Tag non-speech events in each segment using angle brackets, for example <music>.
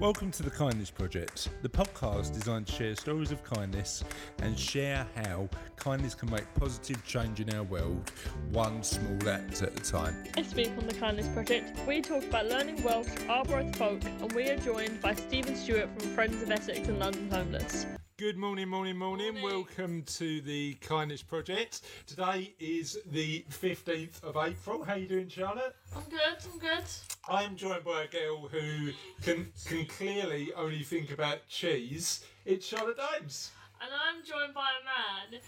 Welcome to the Kindness Project, the podcast designed to share stories of kindness and share how kindness can make positive change in our world, one small act at a time. This week on the Kindness Project, we talk about learning Welsh, Arbroath folk, and we are joined by Steven Stuart from Friends of Essex and London Homeless. Good morning, morning, morning. Morning. Welcome to the Kindness Project. Today is the 15th of April. How are you doing, Charlotte? I'm good, I'm good. I'm joined by a girl who can can clearly only think about cheese. It's Charlotte Dames. And I'm joined by a man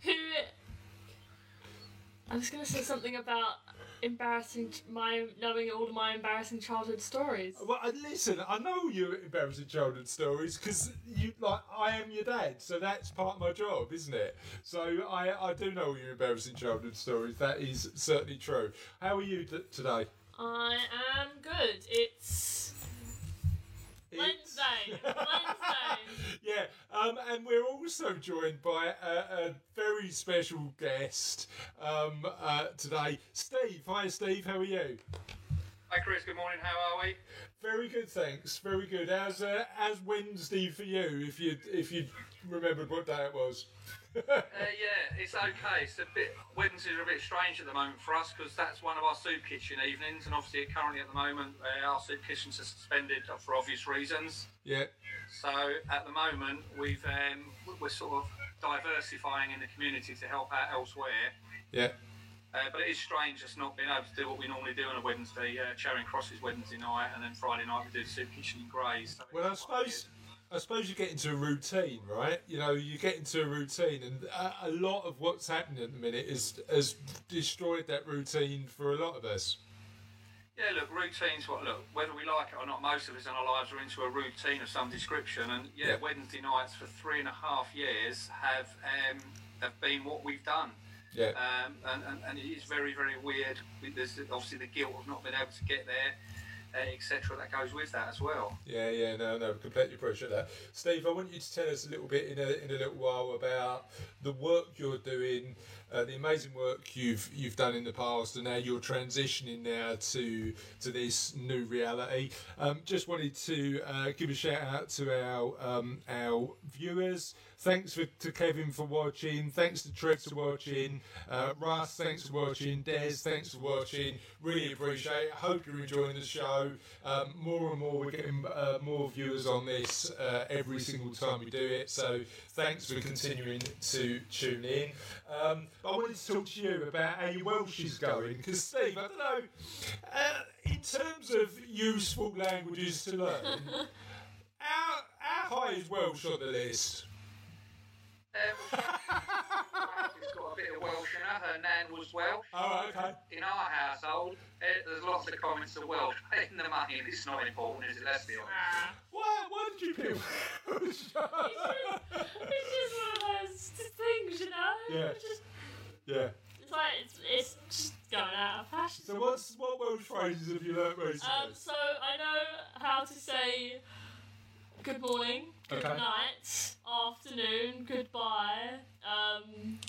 who. I was going to say something about embarrassing, my knowing all my embarrassing childhood stories. Well, uh, listen, I know your embarrassing childhood stories because you like I am your dad, so that's part of my job, isn't it? So I I do know all your embarrassing childhood stories. That is certainly true. How are you t- today? I am good. It's- Wednesday. Wednesday. <laughs> yeah, um, and we're also joined by a, a very special guest um, uh, today, Steve. Hi, Steve. How are you? Hi Chris, good morning. How are we? Very good, thanks. Very good. As uh, how's Wednesday for you? If you if you remembered what day it was. <laughs> Uh, yeah, it's okay. It's a bit Wednesdays are a bit strange at the moment for us because that's one of our soup kitchen evenings, and obviously currently at the moment uh, our soup kitchens are suspended for obvious reasons. yeah. So at the moment we've um, we're sort of diversifying in the community to help out elsewhere. Yeah. Uh, but it is strange us not being able to do what we normally do on a Wednesday. Uh, Charing Cross is Wednesday night, and then Friday night we do the soup kitchen in Grays. So Well, I suppose I suppose you get into a routine, right? You know, you get into a routine, and a, a lot of what's happening at the minute is has destroyed that routine for a lot of us. Yeah, look, routines. What look, whether we like it or not, most of us in our lives are into a routine of some description. And yeah, Yeah. Wednesday nights for three and a half years have um, have been what we've done. Yeah. Um, and, and, and it is very, very weird. There's obviously the guilt of not being able to get there, etc. That goes with that as well. Yeah, yeah, no, no, completely appreciate that. Steve, I want you to tell us a little bit in a, in a little while about the work you're doing, uh, the amazing work you've you've done in the past, and how you're transitioning now to to this new reality. Um, just wanted to uh, give a shout out to our um, our viewers. Thanks for, to Kevin for watching. Thanks to Trev for watching. Uh, Russ, thanks for watching. Des, thanks for watching. Really appreciate it. Hope you're enjoying the show. Um, more and more, we're getting uh, more viewers on this uh, every single time we do it. So thanks for continuing to tune in. Um, I wanted to talk to you about how your Welsh is going. Because, Steve, I don't know, uh, in terms of useful languages to learn, <laughs> how, how high is Welsh on the list? Um, it's got a bit of Welsh in her. Her nan was Welsh. Oh, okay. In our household, uh, there's lots of comments of Welsh. In the money, and it's not important, is it? Let's be honest. Ah. Why, why did you pick Welsh? It's just one of those things, you know? Yeah. It's, just, yeah. it's like, it's, it's just going out of fashion. So what's what Welsh phrases have you learnt recently? Um, so I know how to say good morning, good Okay. night, afternoon, goodbye, um,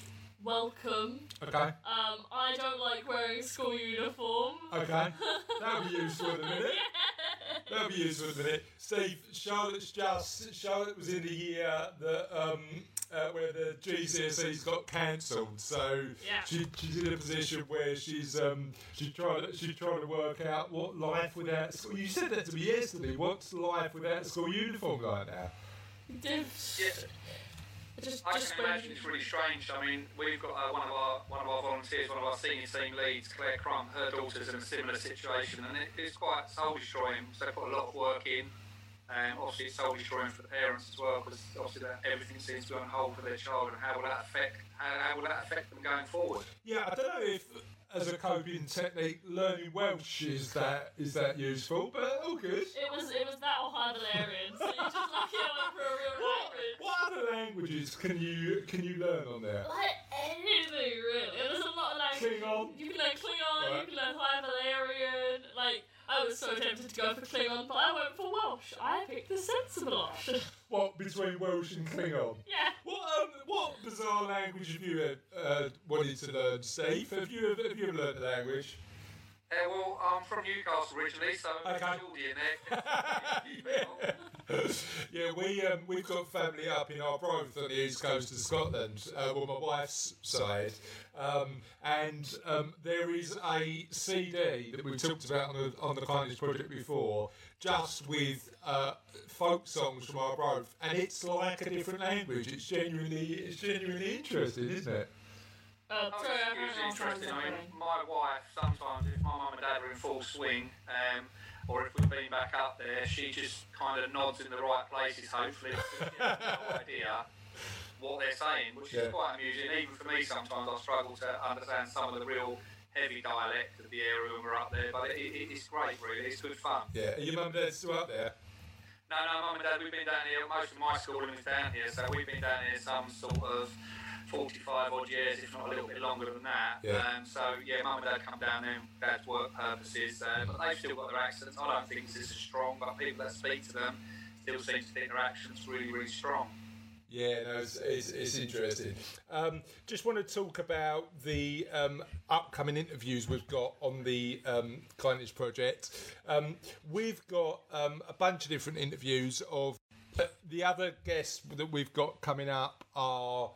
welcome. okay. Um, I don't like wearing school uniform. Okay. <laughs> That'll be useful in a minute. That'll be useful in a minute. Steve, Charlotte's just Charlotte was in the year that um uh, where the GCSEs got cancelled, so Yeah. she, she's in a position where she's um she's trying to she's trying to work out what life without school. You said that to me yesterday. What's life without school uniform like now? Diff- Yeah. Just, I just can wear- imagine it's really strange. I mean, we've got uh, one of our one of our volunteers, one of our senior team leads, Claire Crump. Her daughter's in a similar situation, and it, it's quite soul destroying. So they put a lot of work in. Um, obviously, it's soul destroying for the parents as well, because obviously that everything seems to be on hold for their child, and how will that affect how, how will that affect them going forward? Yeah, I don't know if as a coping technique, learning Welsh is that is that useful, but all good. It was it was that or high Valyrian, so you're just lucky I went for a real What, language. what other languages can you can you learn on there? Like anything really. There's a lot of languages. Klingon. You can learn Klingon, Right. you can learn High Valyrian. Like I was so tempted to go for Klingon, but I went for Welsh. I picked the sensible option. <laughs> What between Welsh and Klingon? yeah. What um, what bizarre language have you uh, wanted to learn, Steve? Have you have you ever learned a language? Uh, well, I'm from Newcastle originally, so I'm Okay. Geordie in there. Yeah. yeah, we um, we've got family up in our Arbroath on the east coast of Scotland, uh, well, my wife's side, um, and um, there is a CD that we've talked about on the on the Kindness Project before, just with uh, folk songs from our Arbroath, and it's like a different language. It's genuinely it's genuinely interesting, isn't it? Uh, Oh, sorry, it's usually interesting. I mean, my wife sometimes, if my mum and dad are in full swing, um, or if we've been back up there, she just kind of nods in the right places. Hopefully, <laughs> no idea what they're saying, which Yeah. is quite amusing. Even for me, sometimes I struggle to understand some of the real heavy dialect of the area when we're up there. But it, it, it's great, really. It's good fun. Yeah, are your mum and dad still up there? No, no, mum and dad, we've been down here. Most of my schooling is down here, so we've been down here some sort of 45 odd years, if not a little bit longer than that. Yeah. Um, so, yeah, mum and dad come down there for dad's work purposes, uh, but they've still got their accents. I don't think this is strong, but people that speak to them still seem to think their accent's really, really strong. Yeah, no, it's, it's, it's interesting. Um, just want to talk about the um, upcoming interviews we've got on the um, Kindness Project. Um, we've got um, a bunch of different interviews of uh, the other guests that we've got coming up are.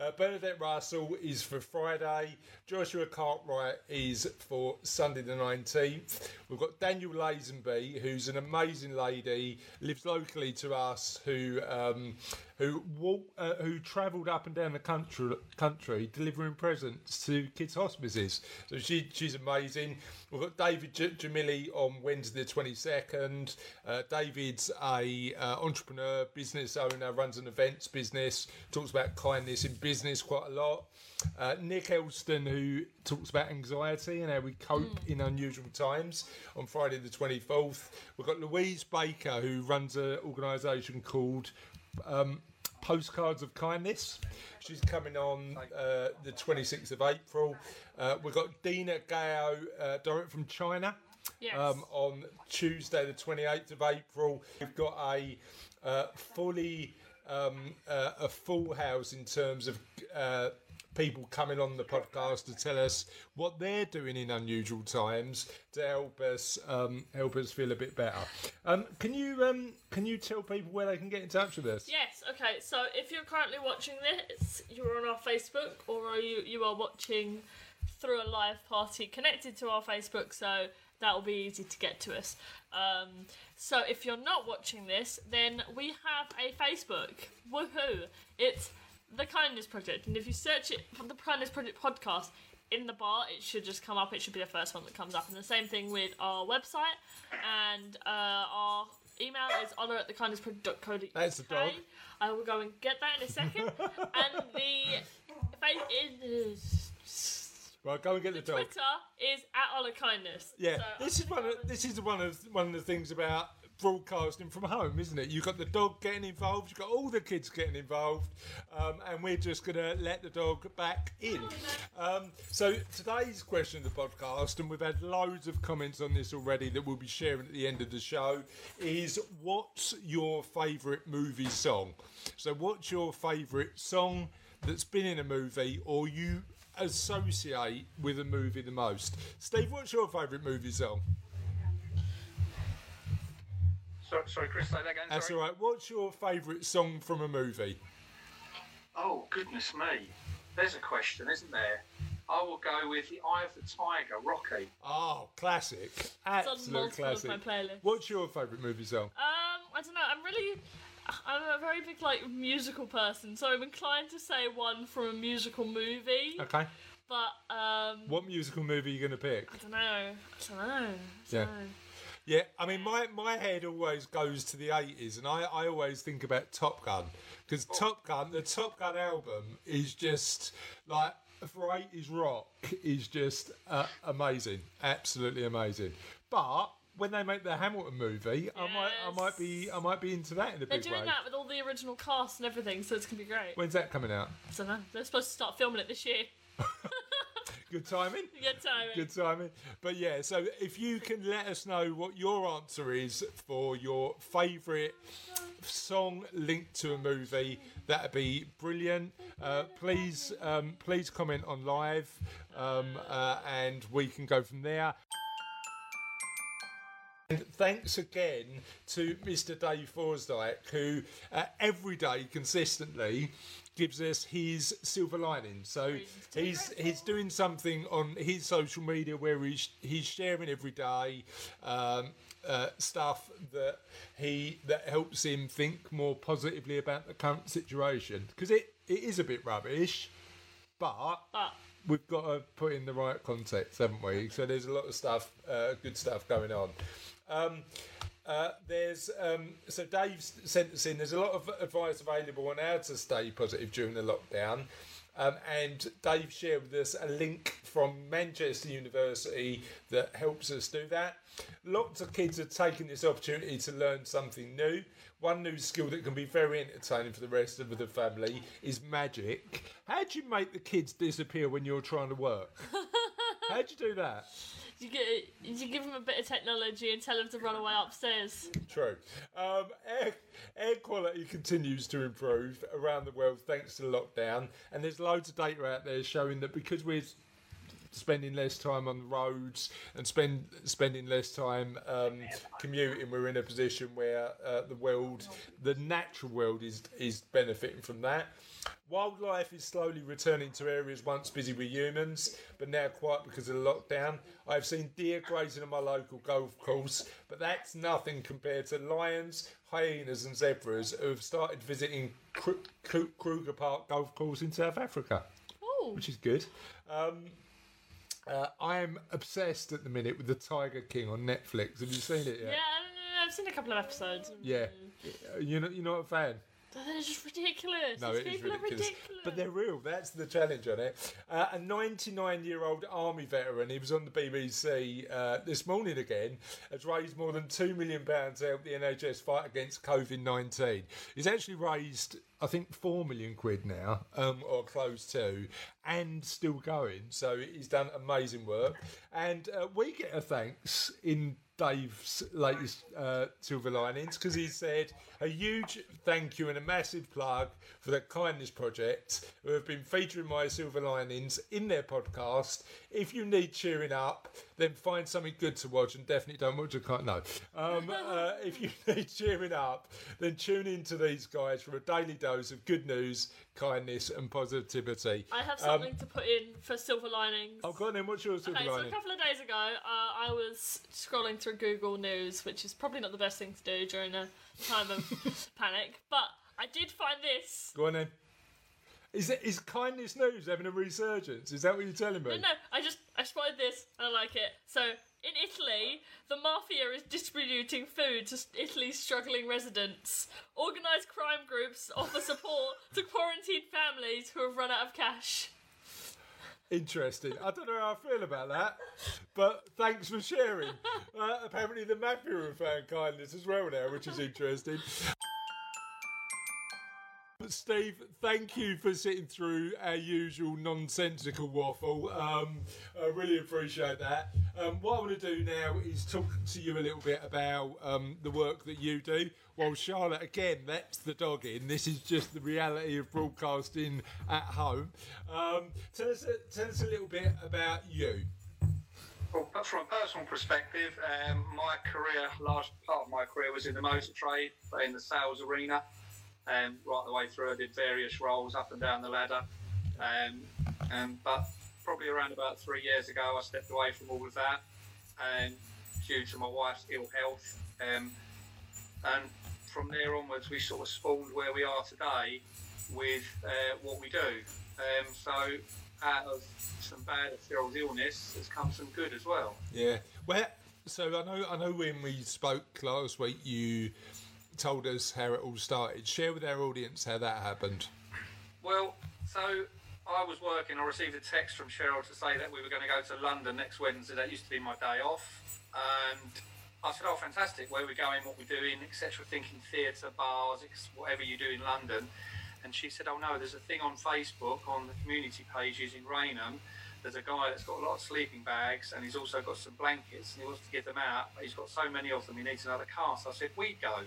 Uh, Bernadette Russell is for Friday. Joshua Cartwright is for Sunday the 19th. We've got Danielle Lazenby, who's an amazing lady, lives locally to us, who um, who walk, uh, who travelled up and down the country, country delivering presents to kids' hospices. So she she's amazing. We've got David J- Jamili on Wednesday the 22nd. Uh, David's a uh, entrepreneur, business owner, runs an events business, talks about kindness in business quite a lot. Uh, Nick Elston, who talks about anxiety and how we cope in unusual times on Friday the 24th. We've got Louise Baker, who runs an organisation called um, Postcards of Kindness. She's coming on uh, the 26th of April. Uh, we've got Dina Gao, uh, direct from China. Yes. Um, on Tuesday, the 28th of April, we've got a uh, fully um, uh, a full house in terms of uh, people coming on the podcast to tell us what they're doing in unusual times to help us um, help us feel a bit better. Um, can you um, can you tell people where they can get in touch with us? Yes, okay, so if you're currently watching this, you're on our Facebook or are you, you are watching through a live party connected to our Facebook, so that will be easy to get to us. Um, so if you're not watching this, then we have a Facebook. Woohoo! It's The Kindness Project, and if you search it for The Kindness Project podcast, in the bar, it should just come up. It should be the first one that comes up. And the same thing with our website and uh, our email is honor at thekindnessproject.co.uk. That's the dog. I will go and get that in a second. <laughs> and the fa- is Well, go and get the, the dog. Twitter is honor kindness. Yeah, So this is one of this is one of one of the things about broadcasting from home, isn't it? You've got the dog getting involved, you've got all the kids getting involved, um, and we're just going to let the dog back in. Um, so today's question of the podcast, and we've had loads of comments on this already that we'll be sharing at the end of the show, is what's your favourite movie song? So what's your favourite song that's been in a movie or you associate with a movie the most? Steve, what's your favourite movie song? Sorry, sorry Chris, say that again. That's sorry. all right. What's your favourite song from a movie? Oh, goodness me. There's a question, isn't there? I will go with The Eye of the Tiger, Rocky. Oh, classic. it's on Absolute multiple classic. of my playlists. What's your favourite movie song? Um, I don't know. I'm really, I'm a very big like musical person, so I'm inclined to say one from a musical movie. Okay. But um, What musical movie are you going to pick? I don't know. I don't know. I don't Yeah. know. Yeah, I mean, my, my head always goes to the 80s, and I, I always think about Top Gun. Because Top Gun, the Top Gun album is just like, for 80s rock, is just uh, amazing. Absolutely amazing. But when they make the Hamilton movie, I might I might be I might be into that in a They're big doing way. that with all the original cast and everything, so it's gonna be great. When's that coming out? I don't know. They're supposed to start filming it this year. <laughs> Good timing. <laughs> Good timing. Good timing. But yeah, so if you can let us know what your answer is for your favourite song linked to a movie, that'd be brilliant. Uh, please, um, please comment on live, um, uh, and we can go from there. And thanks again to Mr. Dave Forsdyke, who uh, every day consistently gives us his silver lining. So he's he's doing something on his social media where he's he's sharing every day um, uh, stuff that he that helps him think more positively about the current situation because it, it is a bit rubbish, but But we've got to put in the right context, haven't we? So there's a lot of stuff, uh, good stuff going on. Um, uh, there's um, so Dave sent us in. There's a lot of advice available on how to stay positive during the lockdown. Um, and Dave shared with us a link from Manchester University that helps us do that. Lots of kids are taking this opportunity to learn something new. One new skill that can be very entertaining for the rest of the family is magic. How do you make the kids disappear when you're trying to work? <laughs> How do you do that? You get you give them a bit of technology and tell them to run away upstairs. True. Um, air, air quality continues to improve around the world thanks to the lockdown, and there's loads of data out there showing that because we're spending less time on the roads and spend spending less time um, commuting, we're in a position where uh, the world, the natural world, is is benefiting from that. Wildlife is slowly returning to areas once busy with humans, but now quiet because of the lockdown. I've seen deer grazing on my local golf course, but that's nothing compared to lions, hyenas, and zebras who have started visiting Kru- Kru- Kruger Park Golf Course in South Africa, Oh, which is good. Um, uh, I am obsessed at the minute with the Tiger King on Netflix. Have you seen it yeah, yet? Know, I've seen a couple of episodes. Yeah. you know, you're not a fan? They're just ridiculous. No, These it is people ridiculous. are ridiculous. But they're real. That's the challenge on it. Uh, a 99 year old army veteran, he was on the BBC uh, this morning again, has raised more than £2 million to help the NHS fight against COVID 19. He's actually raised, I think, 4 million quid now, um, or close to, and still going. So he's done amazing work. And uh, we get a thanks in Dave's latest uh, Silver Linings because he said a huge thank you and a massive plug for the Kindness Project who have been featuring my Silver Linings in their podcast. If you need cheering up, then find something good to watch and definitely don't watch a kind. No, um, uh, <laughs> if you need cheering up, then tune in to these guys for a daily dose of good news, kindness, and positivity. I have something to put in for silver linings. Oh, go on then. What's your Silver Okay, so a couple of days ago, uh, I was scrolling through Google News, which is probably not the best thing to do during a time of <laughs> panic, but I did find this. Go on then. Is it is kindness news having a resurgence? Is that what you're telling me? No, no, I just I spotted this and I like it. So in Italy, the mafia is distributing food to Italy's struggling residents. Organised crime groups offer support to quarantined families who have run out of cash. Interesting. I don't know how I feel about that, but thanks for sharing. <laughs> Uh, apparently, the mafia have found kindness as well now, which is interesting. But Steve, thank you for sitting through our usual nonsensical waffle. Um, I really appreciate that. Um, what I want to do now is talk to you a little bit about um, the work that you do. While Charlotte, again, that's the dog in. This is just the reality of broadcasting at home. Um, tell us, a, tell us a little bit about you. Well, from a personal perspective, um, my career, large part of my career was in the motor trade, in the sales arena. Um, right the way through, I did various roles up and down the ladder. Um, but probably around about three years ago, I stepped away from all of that, um, due to my wife's ill health. Um, and from there onwards, we sort of spawned where we are today with uh, what we do. Um, so out of some bad of Cheryl's illness has come some good as well. Yeah. Well, so I know, I know when we spoke last week, you told us how it all started. Share with our audience how that happened. Well, so I was working. I received a text from Cheryl to say that we were going to go to London next Wednesday. That used to be my day off, and I said, "Oh, fantastic! Where are we're going, what are we're doing, etc." Thinking theatre, bars, whatever you do in London. And she said, "Oh no, there's a thing on Facebook on the community pages in Rainham. There's a guy that's got a lot of sleeping bags, and he's also got some blankets, and he wants to give them out. But he's got so many of them, he needs another car." So I said, "We'd go."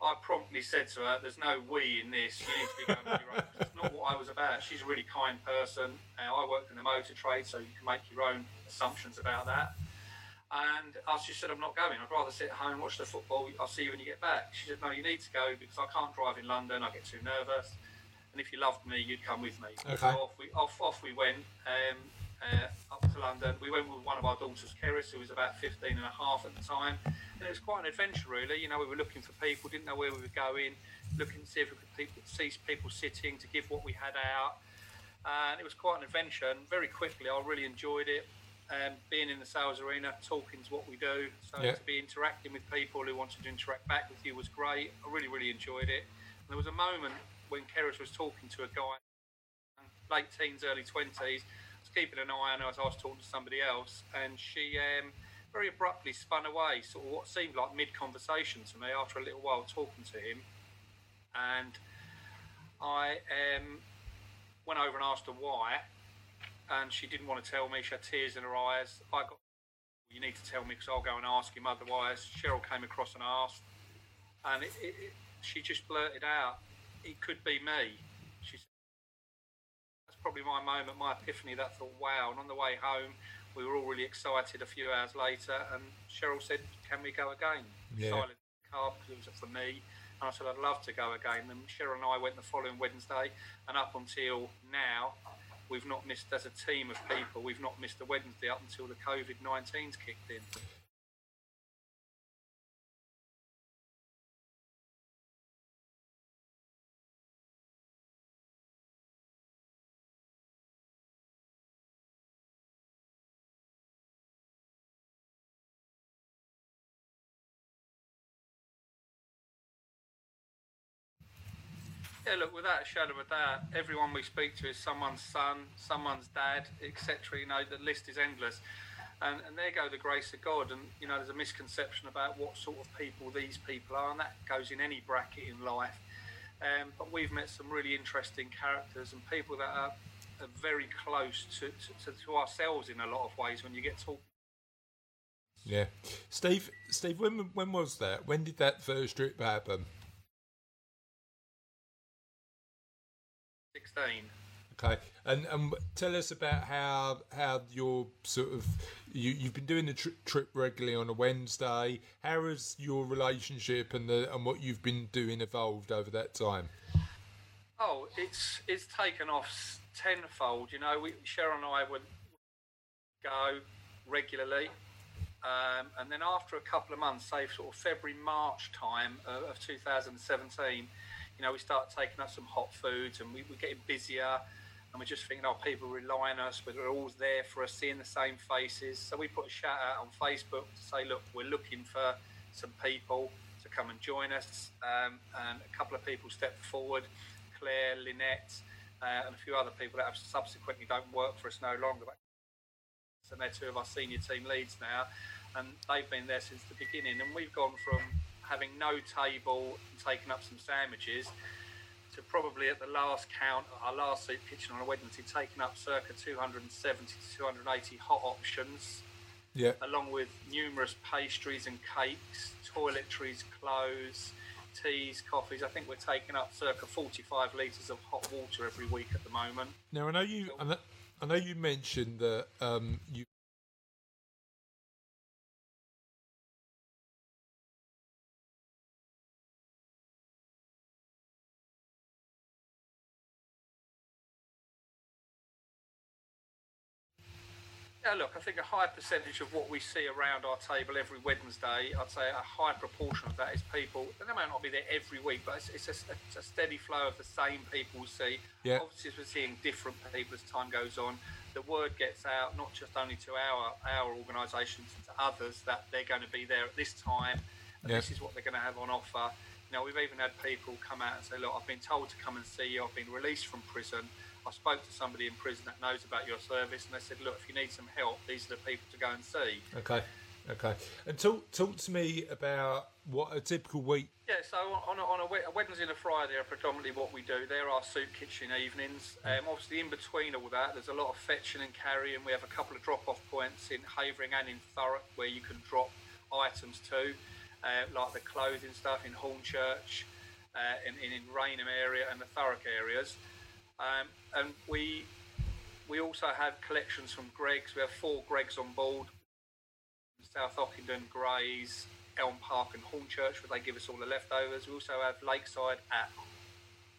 I promptly said to her, "There's no we in this. You need to be going on your own." It's not what I was about. She's a really kind person. Uh, I worked in the motor trade, so you can make your own assumptions about that. And I just said, I'm not going. I'd rather sit at home and watch the football. I'll see you when you get back. She said, No, you need to go because I can't drive in London. I get too nervous. And if you loved me, you'd come with me. Okay. So off we, off, off we went um, uh, up to London. We went with one of our daughters, Keris, who was about 15 and a half at the time. It was quite an adventure, really. You know, we were looking for people, didn't know where we were going, looking to see if we could people, see people sitting to give what we had out. And it was quite an adventure. And very quickly, I really enjoyed it um, being in the sales arena, talking to what we do. So Yeah. to be interacting with people who wanted to interact back with you was great. I really, really enjoyed it. And there was a moment when Keris was talking to a guy, late teens, early twenties. I was keeping an eye on her as I was talking to somebody else, and she um, very abruptly spun away, sort of what seemed like mid-conversation to me after a little while talking to him, and I um, went over and asked her why, and she didn't want to tell me. She had tears in her eyes. I got, you need to tell me because I'll go and ask him. Otherwise, Cheryl came across and asked, and it, it, it, she just blurted out, "It could be me." She said, "That's probably my moment, my epiphany." That thought, "Wow!" And on the way home, we were all really excited. A few hours later, and Cheryl said, "Can we go again?" Yeah. Silent car because it was for me. And I said, I'd love to go again. And Cheryl and I went the following Wednesday, and up until now, we've not missed, as a team of people, we've not missed a Wednesday up until the COVID 19's kicked in. Yeah, look, without a shadow of a doubt, everyone we speak to is someone's son, someone's dad, etc. You know, the list is endless. And, and there go the grace of God. And, you know, there's a misconception about what sort of people these people are, and that goes in any bracket in life. Um, but we've met some really interesting characters and people that are, are very close to, to, to ourselves in a lot of ways when you get talking. Yeah, Steve. Steve, when when was that? When did that first trip happen? 16. Okay, and and tell us about how how your sort of you you've been doing the tri- trip regularly on a Wednesday. How has your relationship and the and what you've been doing evolved over that time? Oh, it's it's taken off tenfold. You know, we, Cheryl and I would go regularly, um, and then after a couple of months, say sort of February March time of, of 2017, you know, we start taking up some hot foods, and we, we're getting busier. And we're just thinking, oh, people rely on us, but they're always there for us, seeing the same faces. So we put a shout out on Facebook to say, look, we're looking for some people to come and join us. Um, and a couple of people stepped forward Claire, Lynette, uh, and a few other people that have subsequently don't work for us no longer. And they're two of our senior team leads now, and they've been there since the beginning. And we've gone from having no table and taking up some sandwiches to probably at the last count, our last soup kitchen on a Wednesday, taking up circa 270 to 280 hot options, Yeah, along with numerous pastries and cakes, toiletries, clothes, teas, coffees. I think we're taking up circa 45 litres of hot water every week at the moment. Now I know you. I know, you mentioned that um, you. Yeah, look, I think a high percentage of what we see around our table every Wednesday, I'd say a high proportion of that is people, and they may not be there every week, but it's, it's, a, it's a steady flow of the same people we see. Yeah. Obviously, we're seeing different people as time goes on. The word gets out, not just only to our, our organisations, to others, that they're going to be there at this time, and Yeah. this is what they're going to have on offer. You know, we've even had people come out and say, look, I've been told to come and see you, I've been released from prison. I spoke to somebody in prison that knows about your service, and they said, "Look, if you need some help, these are the people to go and see." Okay, okay, and talk talk to me about what a typical week. Yeah, so on a, on a, a Wednesday and a Friday are predominantly what we do. There are soup kitchen evenings. Um, obviously, in between all that, there's a lot of fetching and carrying. We have a couple of drop-off points in Havering and in Thurrock where you can drop items to, uh, like the clothing stuff in Hornchurch, uh, in, in, in Rainham area and the Thurrock areas. Um, and we we also have collections from Greggs. We have four Greggs on board. South Ockendon, Grays, Elm Park, and Hornchurch, where they give us all the leftovers. We also have Lakeside at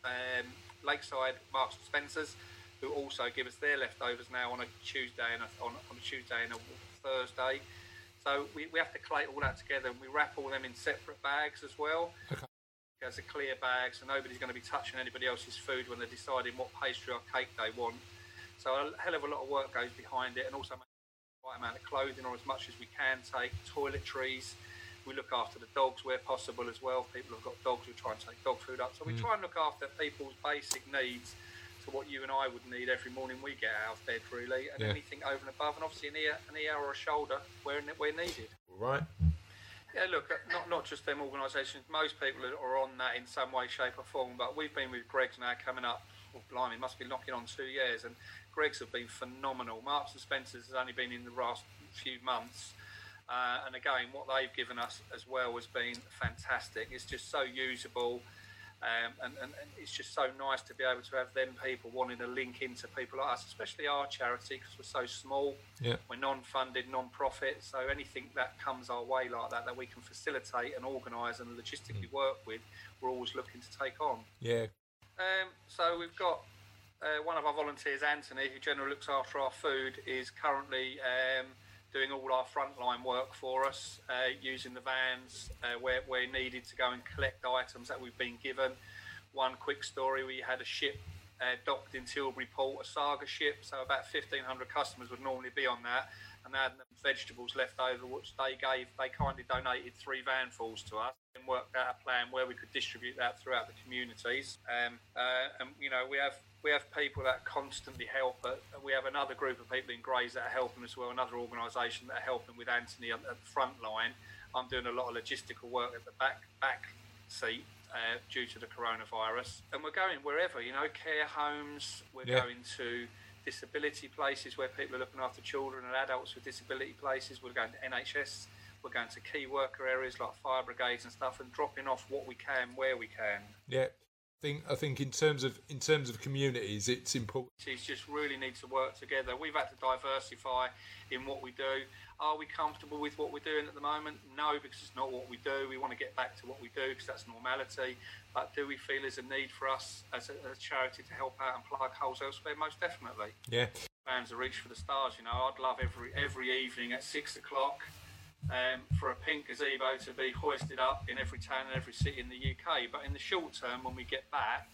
um, Lakeside Marks and Spencers, who also give us their leftovers now on a Tuesday and a, on, on a Tuesday and a Thursday. So we, we have to collate all that together and we wrap all them in separate bags as well. Okay. As a clear bag, so nobody's going to be touching anybody else's food when they're deciding what pastry or cake they want. So a hell of a lot of work goes behind it, and also make the right amount of clothing or as much as we can take. Toiletries, we look after the dogs where possible as well. People have got dogs, we try and take dog food up. So we mm. try and look after people's basic needs to what you and I would need every morning we get out of bed, really, and Yeah. anything over and above, and obviously an ear, an ear or a shoulder where where needed. All right. Yeah, look, uh, not not just them organisations. Most people are on that in some way, shape, or form. But we've been with Greggs now coming up. Well, blimey, must be knocking on two years, and Greggs have been phenomenal. Marks and Spencers has only been in the last few months, uh, and again, what they've given us as well has been fantastic. It's just so usable. Um, and, and, and it's just so nice to be able to have them people wanting to link into people like us, especially our charity because we're so small. Yeah. We're non-funded, non-profit, so anything that comes our way like that that we can facilitate and organise and logistically work with, we're always looking to take on. Yeah. Um, so we've got uh, one of our volunteers, Anthony, who generally looks after our food, is currently um, doing all our frontline work for us, uh, using the vans uh, where, where needed to go and collect items that we've been given. One quick story: we had a ship uh, docked in Tilbury Port, a Saga ship, so about 1,500 customers would normally be on that, and they had vegetables left over, which they gave. They kindly donated three vanfuls to us and worked out a plan where we could distribute that throughout the communities. Um, uh, and you know, we have we have people that constantly help. But we have another group of people in Grays that are helping as well. Another organisation that are helping with Anthony at, at the front line. I'm doing a lot of logistical work at the back back seat uh, due to the coronavirus, and we're going wherever. You know, care homes. We're Yeah. going to disability places where people are looking after children and adults with disability places. We're going to NHS. We're going to key worker areas like fire brigades and stuff, and dropping off what we can where we can. Yeah. I think I think in terms of in terms of communities, it's important. Cities just really need to work together. We've had to diversify in what we do. Are we comfortable with what we're doing at the moment? No, because it's not what we do. We want to get back to what we do because that's normality. But do we feel there's a need for us as a, as a charity to help out and plug holes elsewhere? Most definitely. Yeah. Fans are reach for the stars. You know, I'd love every every evening at six o'clock um, for a pink gazebo to be hoisted up in every town and every city in the UK. But in the short term, when we get back,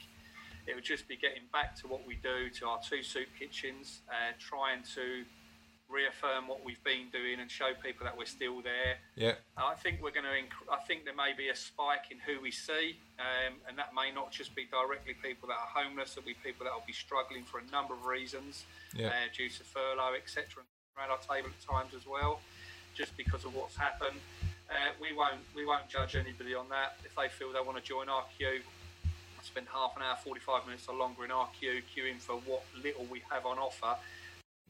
it would just be getting back to what we do, to our two soup kitchens, uh, trying to reaffirm what we've been doing and show people that we're still there. Yeah. I think we're going to. Inc- I think there may be a spike in who we see, um, and that may not just be directly people that are homeless. There'll be people that will be struggling for a number of reasons, Yeah. uh, due to furlough, etc. Around our table at times as well, just because of what's happened. Uh, we won't. We won't judge anybody on that. If they feel they want to join our queue, spend half an hour, forty-five minutes or longer in our queue, queuing for what little we have on offer.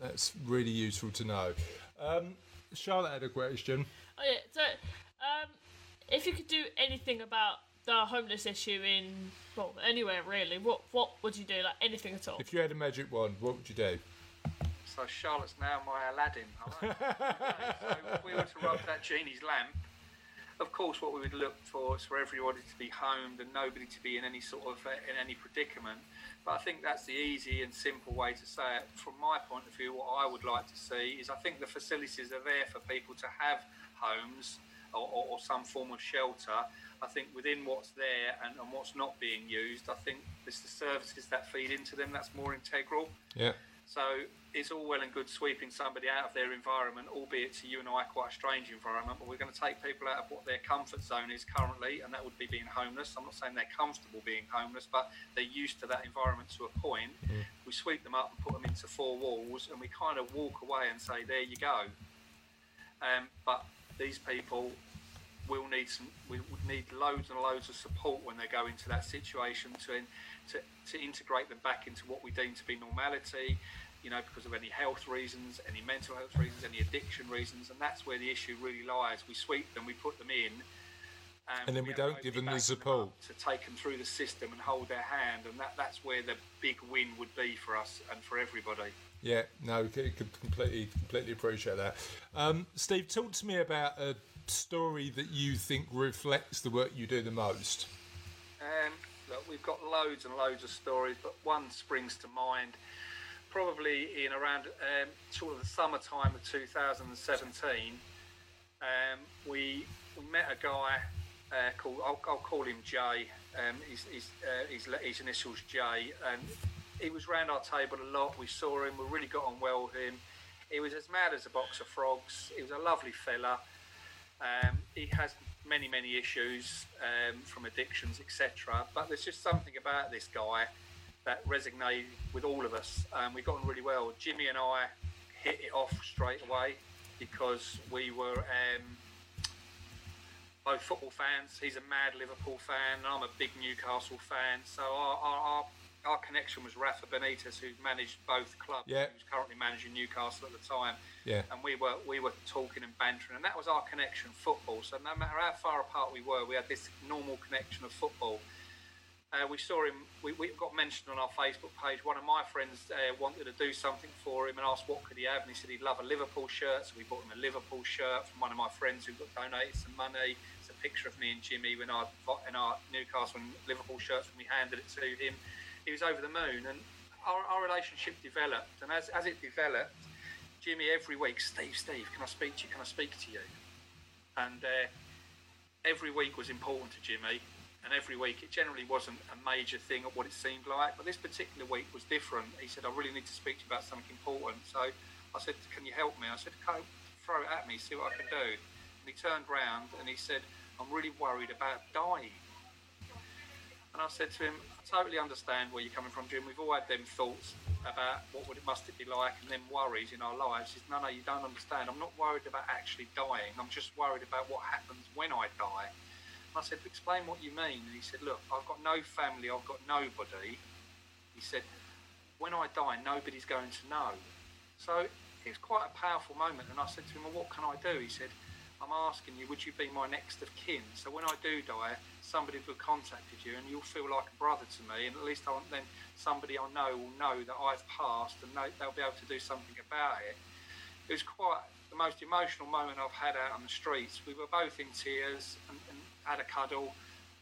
That's really useful to know. Um, Charlotte had a question. Oh yeah. So, um, if you could do anything about the homeless issue in well anywhere really, what what would you do? Like anything at all? If you had a magic wand, what would you do? So Charlotte's now my Aladdin. Like so <laughs> if we were to rub that genie's lamp, of course, what we would look for is for everybody to be homed and nobody to be in any sort of uh, in any predicament. But I think that's the easy and simple way to say it. From my point of view, what I would like to see is I think the facilities are there for people to have homes or, or, or some form of shelter. I think within what's there and, and what's not being used, I think it's the services that feed into them that's more integral. Yeah. So it's all well and good sweeping somebody out of their environment, albeit to you and I quite a strange environment. But we're going to take people out of what their comfort zone is currently, and that would be being homeless. I'm not saying they're comfortable being homeless, but they're used to that environment to a point. We sweep them up and put them into four walls, and we kind of walk away and say, "There you go." Um, but these people will need some. We would need loads and loads of support when they go into that situation to to, to integrate them back into what we deem to be normality. You know, because of any health reasons, any mental health reasons, any addiction reasons, and that's where the issue really lies. We sweep them, we put them in, And then we have don't give them the support. up to take them through the system and hold their hand, and that, that's where the big win would be for us and for everybody. Yeah, no, completely, completely appreciate that. Um, Steve, talk to me about a story that you think reflects the work you do the most. Um, look, we've got loads and loads of stories, but one springs to mind. Probably in around um, sort of the summertime of 2017, um, we we met a guy uh, called I'll, I'll call him Jay. Um, his, his, uh, his, his initials Jay, and he was round our table a lot. We saw him. We really got on well with him. He was as mad as a box of frogs. He was a lovely fella. Um, he has many, many issues um, from addictions, etc. But there's just something about this guy that resonated with all of us. Um, we got on really well. Jimmy and I hit it off straight away because we were um, both football fans. He's a mad Liverpool fan, and I'm a big Newcastle fan. So our, our, our, our connection was Rafa Benitez, who managed both clubs. Yeah. He was currently managing Newcastle at the time Yeah, and we were we were talking and bantering, and that was our connection, football. So no matter how far apart we were, we had this normal connection of football. Uh, we saw him. We, we got mentioned on our Facebook page. One of my friends uh, wanted to do something for him and asked what could he have, and he said he'd love a Liverpool shirt. So we bought him a Liverpool shirt from one of my friends who got donated some money. It's a picture of me and Jimmy in our in our Newcastle and Liverpool shirts when we handed it to him. He was over the moon, and our, our relationship developed. And as, as it developed, Jimmy every week, Steve, Steve, can I speak to you? Can I speak to you? And uh, every week was important to Jimmy, and every week it generally wasn't a major thing of what it seemed like. But this particular week was different. He said, "I really need to speak to you about something important." So I said, "Can you help me?" I said, "Go throw it at me, see what I can do." And he turned round and he said, "I'm really worried about dying." And I said to him, totally understand where you're coming from, Jim. We've all had them thoughts about what would it must it be like and them worries in our lives. Said, no, no, you don't understand. I'm not worried about actually dying. I'm just worried about what happens when I die. And I said, explain what you mean. And he said, look, I've got no family. I've got nobody. He said, when I die, nobody's going to know. So it was quite a powerful moment. And I said to him, well, what can I do? He said, I'm asking you, would you be my next of kin? So when I do die, somebody will have contacted you and you'll feel like a brother to me. And at least I want then somebody I know will know that I've passed and they, they'll be able to do something about it. It was quite the most emotional moment I've had out on the streets. We were both in tears and, and had a cuddle.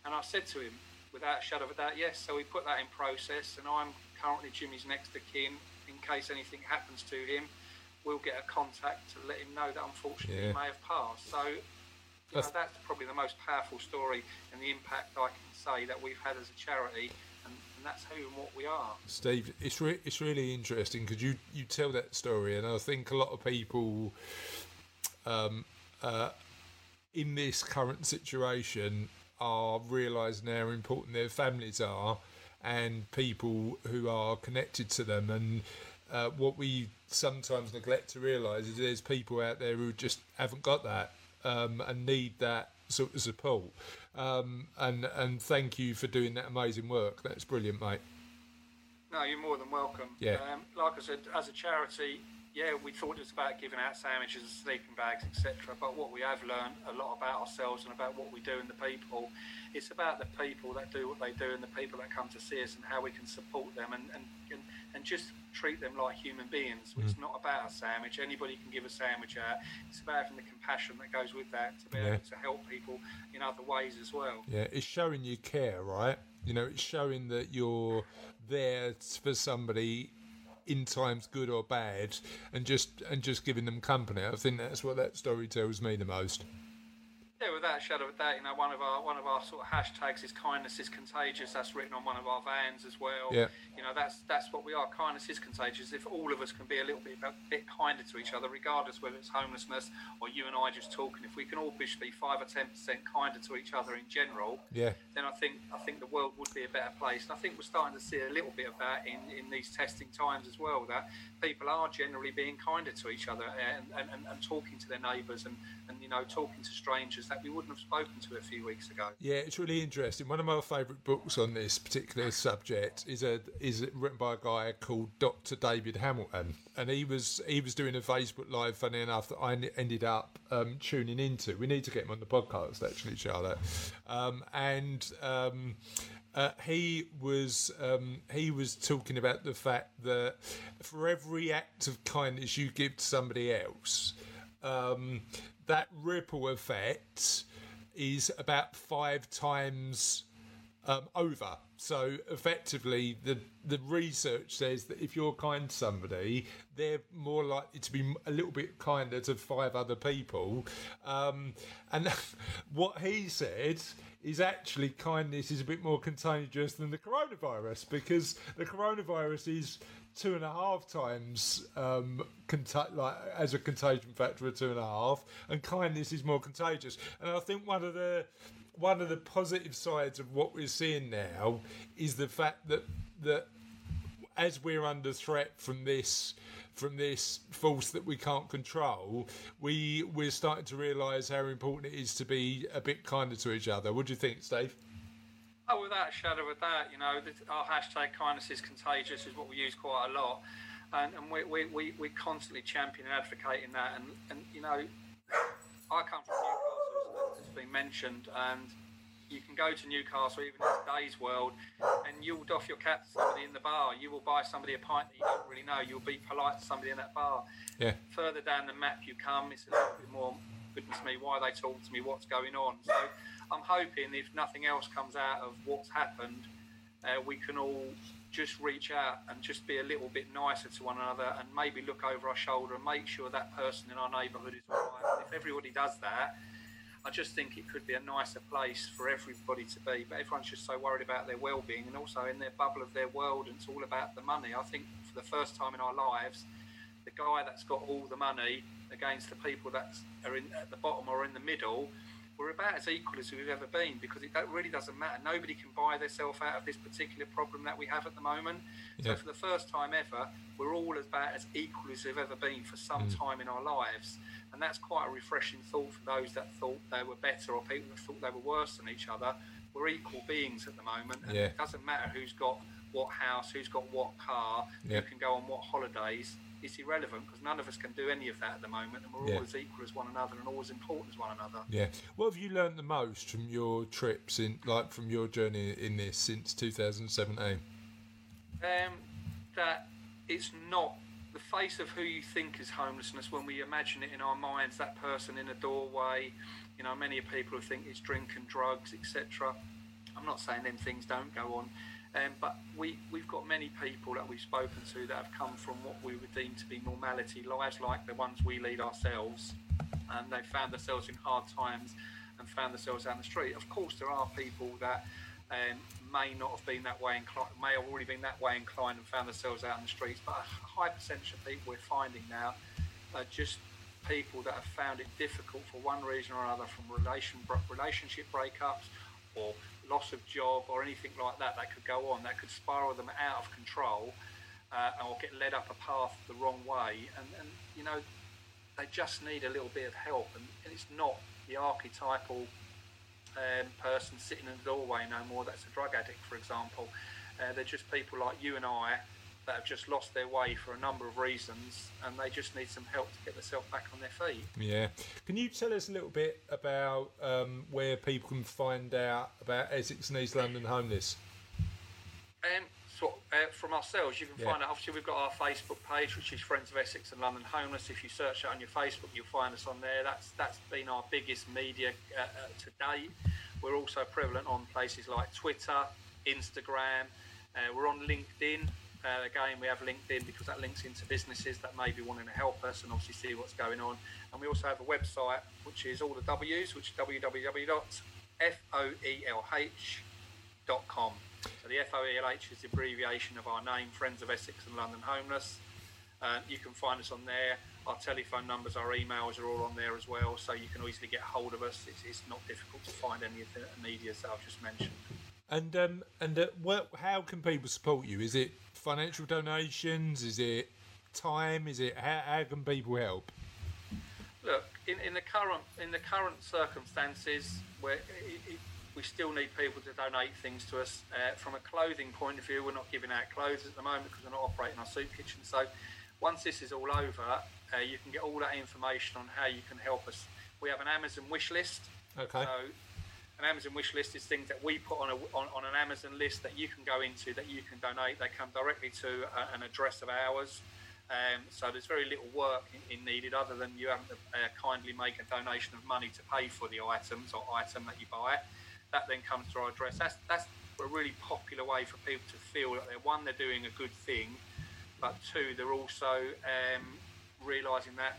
And I said to him, without a shadow of a doubt, yes. So we put that in process, and I'm currently Jimmy's next of kin. In case anything happens to him, we'll get a contact to let him know that unfortunately Yeah. he may have passed. So you know, That's- that's probably the most powerful story and the impact I can say that we've had as a charity, and, and that's who and what we are. Steve, it's re- it's really interesting because you you tell that story, and I think a lot of people, um, uh, in this current situation, are realising how important their families are, and people who are connected to them, and uh, what we sometimes neglect to realise is there's people out there who just haven't got that um, and need that sort of support. Um, and and thank you for doing that amazing work. That's brilliant, mate. No, you're more than welcome. Yeah. Um, like I said, as a charity, yeah, we thought it was about giving out sandwiches, sleeping bags, etc. But what we have learned a lot about ourselves and about what we do and the people, it's about the people that do what they do and the people that come to see us and how we can support them and, and, and, and just treat them like human beings. Mm. It's not about a sandwich. Anybody can give a sandwich out. It's about having the compassion that goes with that to be Yeah. able to help people in other ways as well. Yeah, it's showing you care, right? You know, it's showing that you're there for somebody in times good or bad, and just and just giving them company. I think that's what that story tells me the most. Yeah, without a shadow of a doubt, you know, one of our one of our sort of hashtags is kindness is contagious. That's written on one of our vans as well. Yeah. You know, that's that's what we are. Kindness is contagious. If all of us can be a little bit a bit kinder to each other, regardless whether it's homelessness or you and I just talking, if we can all be five or ten percent kinder to each other in general, Yeah, then I think I think the world would be a better place. And I think we're starting to see a little bit of that in, in these testing times as well. That people are generally being kinder to each other and, and, and, and talking to their neighbours and, and you know talking to strangers. We wouldn't have spoken to a few weeks ago. Yeah, it's really interesting. One of my favourite books on this particular subject is a is written by a guy called Dr. David Hamilton, and he was he was doing a Facebook live. Funny enough, that I ended up um, tuning into. We need to get him on the podcast, actually, Charlotte. Um, and um, uh, he was um, he was talking about the fact that for every act of kindness you give to somebody else, um, that ripple effect is about five times um, over. So effectively, the the research says that if you're kind to somebody, they're more likely to be a little bit kinder to five other people. Um, and <laughs> what he said is actually kindness is a bit more contagious than the coronavirus because the coronavirus is two and a half times um, like as a contagion factor of two and a half, and kindness is more contagious. And I think one of the one of the positive sides of what we're seeing now is the fact that that as we're under threat from this from this force that we can't control, we we're starting to realise how important it is to be a bit kinder to each other. What do you think, Steve? Oh, without a shadow of a doubt, you know, our hashtag kindness is contagious is what we use quite a lot. And, and we, we, we, we constantly champion and advocating that. And, and, you know, I come from Newcastle, as has been mentioned, and you can go to Newcastle, even in today's world, and you'll doff your cap to somebody in the bar. You will buy somebody a pint that you don't really know. You'll be polite to somebody in that bar. Yeah. Further down the map you come, it's a little bit more, goodness me, why they talk to me, what's going on. So I'm hoping if nothing else comes out of what's happened, uh, we can all just reach out and just be a little bit nicer to one another and maybe look over our shoulder and make sure that person in our neighbourhood is all right. If everybody does that, I just think it could be a nicer place for everybody to be. But everyone's just so worried about their well-being and also in their bubble of their world, and it's all about the money. I think for the first time in our lives, the guy that's got all the money against the people that are in at the bottom or in the middle, we're about as equal as we've ever been because it really doesn't matter. Nobody can buy themselves out of this particular problem that we have at the moment. Yeah. So for the first time ever, we're all about as equal as we've ever been for some mm. time in our lives and that's quite a refreshing thought for those that thought they were better or people that thought they were worse than each other. We're equal beings at the moment, and yeah. it doesn't matter who's got what house, who's got what car, yeah. who can go on what holidays. It's irrelevant because none of us can do any of that at the moment, and we're yeah. all as equal as one another and all as important as one another. Yeah. What have you learned the most from your trips in, like, from your journey in this since 2017? Um, that it's not the face of who you think is homelessness when we imagine it in our minds that person in a doorway you know many people who think it's drink and drugs etc i'm not saying them things don't go on um, but we, we've got many people that we've spoken to that have come from what we would deem to be normality lives like the ones we lead ourselves and they've found themselves in hard times and found themselves down the street of course there are people that um, may not have been that way inclined, may have already been that way inclined and found themselves out in the streets. But a high percentage of people we're finding now are just people that have found it difficult for one reason or another, from relation relationship breakups or loss of job or anything like that that could go on that could spiral them out of control uh, or get led up a path the wrong way. And, and you know, they just need a little bit of help, and, and it's not the archetypal um, person sitting in the doorway no more that's a drug addict, for example. Uh, they're just people like you and I that have just lost their way for a number of reasons and they just need some help to get themselves back on their feet. Yeah. Can you tell us a little bit about um, where people can find out about Essex and East London homeless? Um, so, uh, from ourselves, you can yeah. find out. Obviously, we've got our Facebook page, which is Friends of Essex and London Homeless. If you search it on your Facebook, you'll find us on there. That's that's been our biggest media uh, uh, to date. We're also prevalent on places like Twitter, Instagram. Uh, we're on LinkedIn. Uh, again, we have LinkedIn because that links into businesses that may be wanting to help us and obviously see what's going on. And we also have a website, which is all the W's, which is www.foelh.com. So the FOELH is the abbreviation of our name, Friends of Essex and London Homeless. Uh, you can find us on there. Our telephone numbers, our emails are all on there as well, so you can easily get hold of us. It's, it's not difficult to find any of the media that I've just mentioned. And um, and uh, what, how can people support you? Is it financial donations? Is it time? Is it how, how can people help? Look, in, in the current in the current circumstances, where it, it, we still need people to donate things to us. Uh, from a clothing point of view, we're not giving out clothes at the moment because we're not operating our soup kitchen. So once this is all over, uh, you can get all that information on how you can help us. We have an Amazon wish list. Okay. So an Amazon wish list is things that we put on, a, on, on an Amazon list that you can go into, that you can donate. They come directly to a, an address of ours. Um, so there's very little work in, in needed other than you have to uh, kindly make a donation of money to pay for the items or item that you buy. That then comes to our address. That's that's a really popular way for people to feel that they're one, they're doing a good thing, but two, they're also um, realising that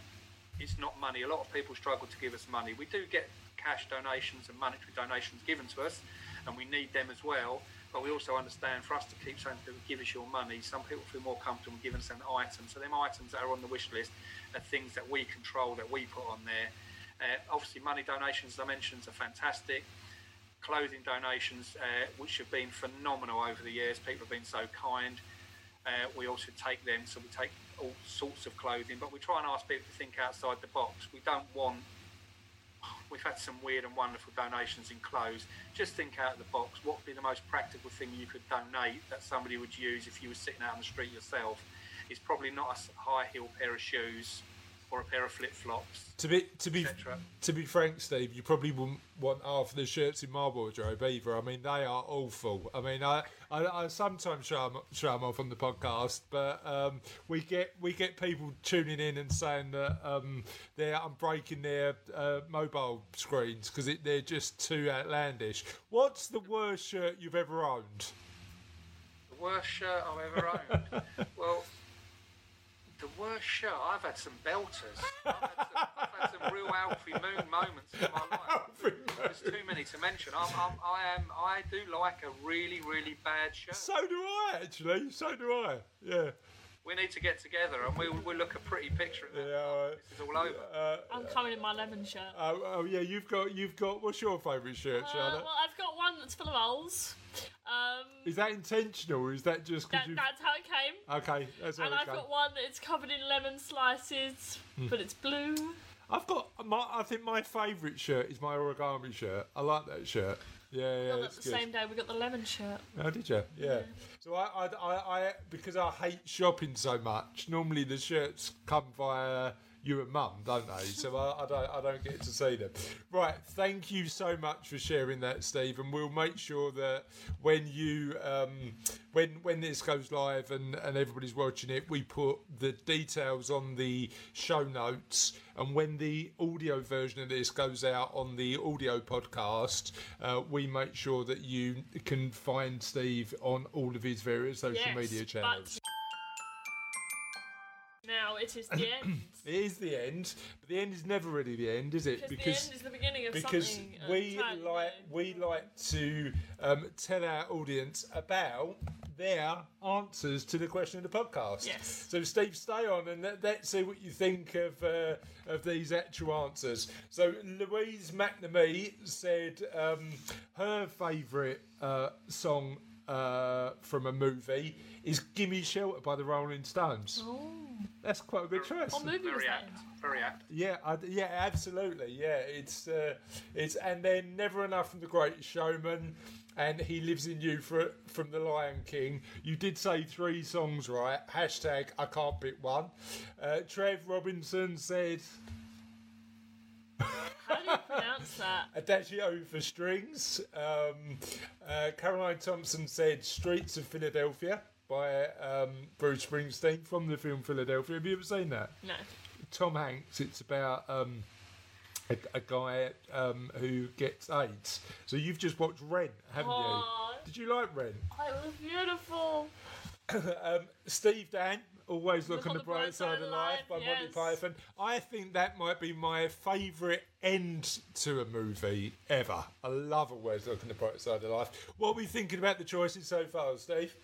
it's not money. A lot of people struggle to give us money. We do get cash donations and monetary donations given to us, and we need them as well. But we also understand for us to keep saying to give us your money, some people feel more comfortable giving us an item. So them items that are on the wish list are things that we control, that we put on there. Uh, obviously, money donations, as I mentioned, are fantastic. Clothing donations, uh, which have been phenomenal over the years. People have been so kind. Uh, we also take them, so we take all sorts of clothing, but we try and ask people to think outside the box. We don't want we've had some weird and wonderful donations in clothes. Just think out of the box. What would be the most practical thing you could donate that somebody would use if you were sitting out on the street yourself? It's probably not a high heel pair of shoes or a pair of flip flops. To be to be to be frank, Steve, you probably wouldn't want half of the shirts in my wardrobe either. I mean, they are awful. I mean, I I, I sometimes show them, show 'em off on the podcast, but um, we get we get people tuning in and saying that um, they're unbreaking their uh, mobile screens because they're just too outlandish. What's the worst shirt you've ever owned? The worst shirt I've ever owned. <laughs> well, the worst shirt. I've had some belters. I've had some, I've had some real Alfie Moon moments in my life. There's too many to mention. I'm, I'm, I am. I do like a really, really bad shirt. So do I, actually. So do I. Yeah. We need to get together and we'll, we'll look a pretty picture of that. Yeah. all right. This is all over. Uh, I'm coming in my lemon shirt. oh, oh yeah, you've got you've got. What's your favourite shirt, Uh, Charlotte? well, I've got one that's full of holes. Um, Is that intentional, or is that just that, because you? that's how it came. Okay, that's how And it I've came. got one that's covered in lemon slices, Hmm. but it's blue. I've got my. I think my favourite shirt is my origami shirt. I like that shirt. Yeah, yeah, Well, it's that's the good. same day we got the lemon shirt. Oh, did you? Yeah. So I, I, I, I, because I hate shopping so much. Normally the shirts come via you and mum, don't they? So I, I don't, I don't get to see them. Right. Thank you so much for sharing that, Steve. And we'll make sure that when you, um, when when this goes live and and everybody's watching it, we put the details on the show notes. And when the audio version of this goes out on the audio podcast, uh, we make sure that you can find Steve on all of his various social Yes, media but- channels. Now it is the <coughs> end. It is the end, but the end is never really the end, is it? Because, the end is the beginning of because something. uh, we entirely like we like to um, tell our audience about their answers to the question of the podcast. Yes. So Steve, stay on and let, let's see what you think of uh, of these actual answers. So Louise McNamee said um, her favourite uh, song uh, from a movie is "Gimme Shelter" by the Rolling Stones. Oh, That's quite a good choice. what movie was Very that? apt. Very apt. Yeah, I, yeah, absolutely. Yeah, it's uh, it's and then Never Enough from The Great Showman, and He Lives in You for, from The Lion King. You did say three songs right. Hashtag I can't pick one. Uh, Trev Robinson said How do you pronounce that? <laughs> Adagio for strings. Um, uh, Caroline Thompson said Streets of Philadelphia by um, Bruce Springsteen from the film Philadelphia. Have you ever seen that? No. Tom Hanks. It's about um, a, a guy um, who gets AIDS. So you've just watched Rent, haven't you? Did you like Rent? It was beautiful. <laughs> um, Steve Dan, always look, on the bright side of life by Monty yes. Python. I think that might be my favourite end to a movie ever. I love always look on the bright side of life. What are we thinking about the choices so far, Steve?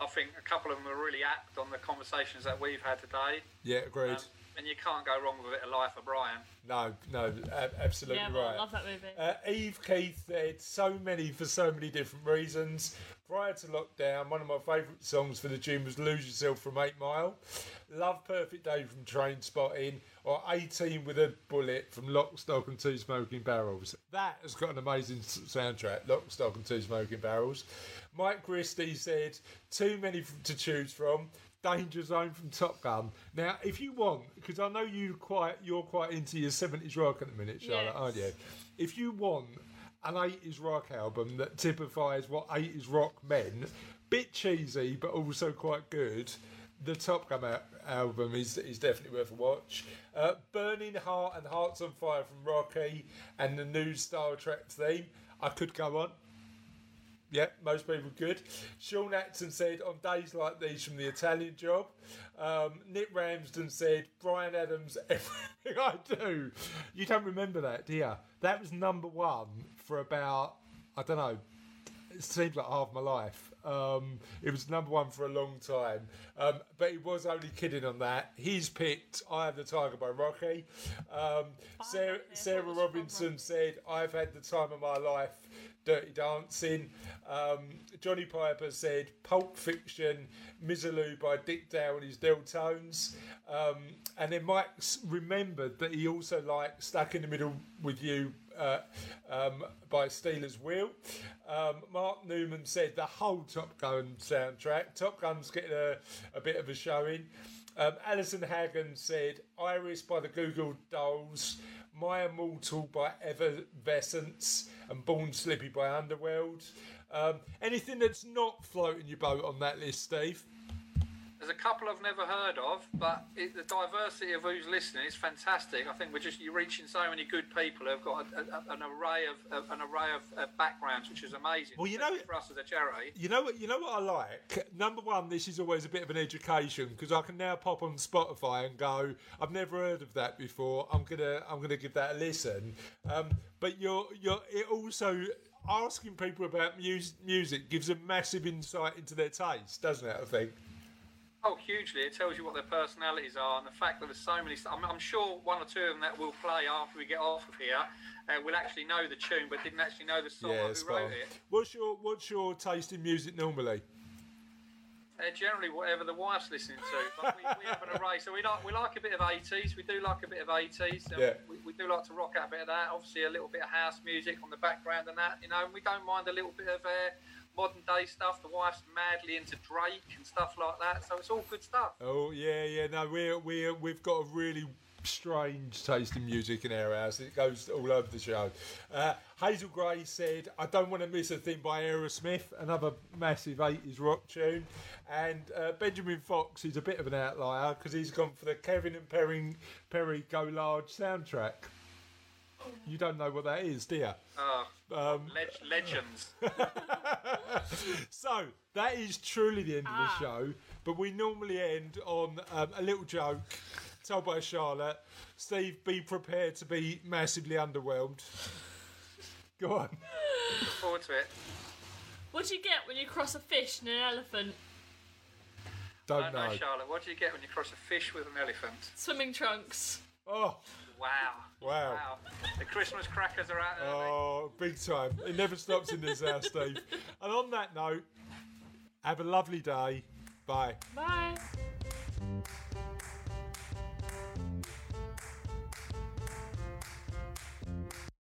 I think a couple of them are really apt on the conversations that we've had today. Yeah, agreed. Um, and you can't go wrong with it. A Life of life, Brian. No, no, a- absolutely Yeah, well, right. I love that movie. Uh, Eve Keith said so many for so many different reasons. Prior to lockdown, one of my favourite songs for the tune was Lose Yourself from 8 Mile. Love Perfect Day from Trainspotting or 18 with a Bullet from Lock, Stock and Two Smoking Barrels. That has got an amazing soundtrack, Lock, Stock and Two Smoking Barrels. Mike Christie said, too many to choose from. Danger Zone from Top Gun. Now, if you want, because I know you quite, you're quite into your 70s rock at the minute, Charlotte, Yes. aren't you? If you want an 80s rock album that typifies what 80s rock meant, bit cheesy but also quite good, the Top Gun al- album is, is definitely worth a watch. Uh, Burning Heart and Hearts on Fire from Rocky and the new Star Trek theme. I could go on. Yeah, most people good. Sean Atson said, on days like these from the Italian job. Um, Nick Ramsden said, Bryan Adams, <laughs> everything I do. You don't remember that, do you? That was number one for about, I don't know, it seems like half my life. Um, it was number one for a long time. Um, but he was only kidding on that. He's picked I Have the Tiger by Rocky. Um, Sarah, Sarah that was from Robinson said, I've had the time of my life. Dirty Dancing. Um, Johnny Piper said Pulp Fiction, Misirlou by Dick Dale and his Deltones. Um, and then Mike remembered that he also liked Stuck in the Middle with You uh, um, by Stealers Wheel. Um, Mark Newman said the whole Top Gun soundtrack. Top Gun's getting a, a bit of a showing. Um, Alison Hagen said Iris by the Goo Goo Dolls, My Immortal by Evanescence, and Born Slippy by Underworld. Um, anything that's not floating your boat on that list, Steve? There's a couple I've never heard of, but it, the diversity of who's listening is fantastic. I think we're just you're reaching so many good people who've got a, a, an array of, of an array of uh, backgrounds, which is amazing. Well, you know- for us as a charity. You know what? You know what I like. Number one, this is always a bit of an education because I can now pop on Spotify and go, "I've never heard of that before. I'm gonna, I'm gonna give that a listen." Um, but you're, you're. It also asking people about mus- music gives a massive insight into their taste, doesn't it? I think. Oh, hugely! It tells you what their personalities are, and the fact that there's so many. I'm, I'm sure one or two of them that will play after we get off of here uh, will actually know the tune, but didn't actually know the song or who spot on. wrote it. What's your, what's your taste in music normally? Uh, generally, whatever the wife's listening to. But we, we have an array, so we like we like a bit of 80s. We do like a bit of 80s. and Yeah. We, we do like to rock out a bit of that. Obviously, a little bit of house music on the background and that. You know, and we don't mind a little bit of uh, modern day stuff. The wife's madly into Drake and stuff like that. So it's all good stuff. Oh yeah, yeah. No, we're we we've got a really strange taste in music in our house. It goes all over the show. Uh, Hazel Gray said, "I don't want to miss a thing by Aerosmith, another massive '80s rock tune." And uh, Benjamin Fox is a bit of an outlier because he's gone for the Kevin and Perry Perry Go Large soundtrack. You don't know what that is, do you? Uh, Um, leg- legends. <laughs> So that is truly the end of Ah. the show, but we normally end on um, a little joke told by Charlotte. Steve, be prepared to be massively underwhelmed. Go on. Look forward to it. What do you get when you cross a fish and an elephant? Don't I don't know, know. Charlotte. What do you get when you cross a fish with an elephant? Swimming trunks. Oh, Wow. Wow. Wow. The Christmas crackers are out early. oh, big time. It never stops in this house, Steve. <laughs> And on that note, have a lovely day. Bye. Bye.